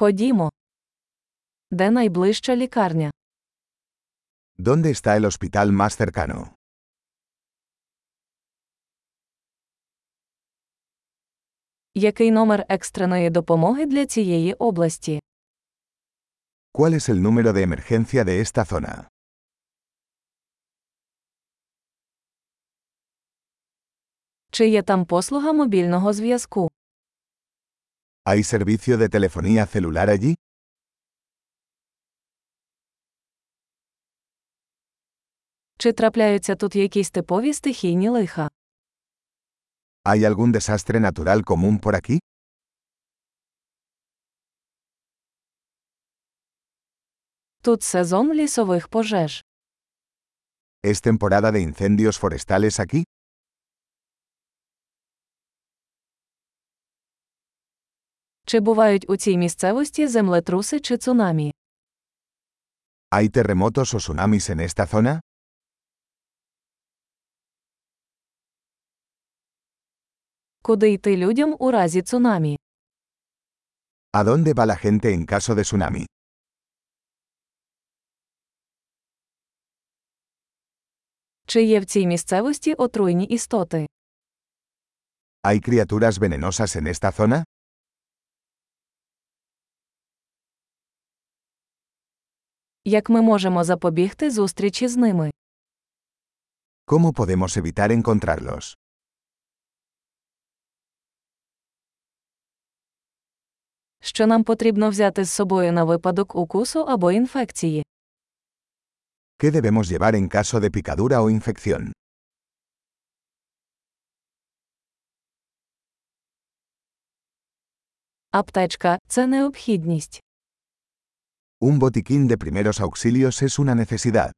Ходімо. Де найближча лікарня? ¿Dónde está el hospital más cercano? Який номер екстреної допомоги для цієї області? ¿Cuál es el número de emergencia de esta zona? Чи є там послуга мобільного зв'язку? ¿Hay servicio de telefonía celular allí? Чи трапляються тут якісь типові стихійні лиха? ¿Hay algún desastre natural común por aquí? Тут сезон лісових пожеж. ¿Es temporada de incendios forestales aquí? Чи бувають у цій місцевості землетруси чи цунамі? ¿Hay terremotos o tsunamis en esta zona? Куди йти людям у разі цунамі? ¿A dónde va la gente en caso de tsunami? Чи є в цій місцевості отруйні істоти? ¿Hay criaturas venenosas en esta zona? Як ми можемо запобігти зустрічі з ними? ¿Cómo podemos evitar encontrarlos? Що нам потрібно взяти з собою на випадок укусу або інфекції? ¿Qué debemos llevar en caso de picadura o infección? Аптечка це необхідність. Un botiquín de primeros auxilios es una necesidad.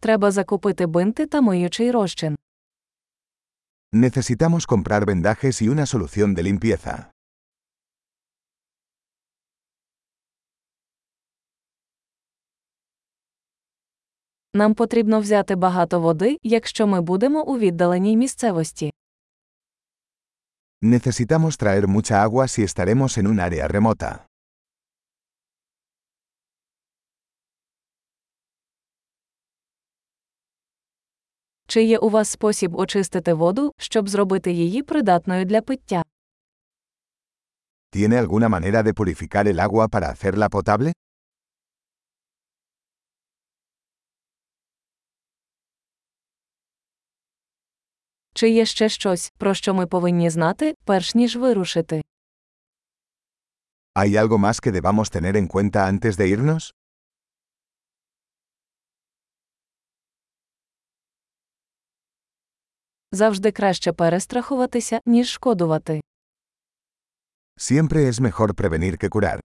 Треба закупити бинти та миючий розчин. Necesitamos comprar vendajes y una solución de limpieza. Нам потрібно взяти багато води, якщо ми будемо у віддаленій місцевості. Necesitamos traer mucha agua si estaremos en un área remota. Чи є у вас спосіб очистити воду, щоб зробити її придатною для пиття? ¿Tiene alguna manera de purificar el agua para hacerla potable? Чи є ще щось, про що ми повинні знати, перш ніж вирушити? ¿Hay algo más que debamos tener en cuenta antes de irnos? Завжди краще перестрахуватися, ніж шкодувати. Siempre es mejor prevenir que curar.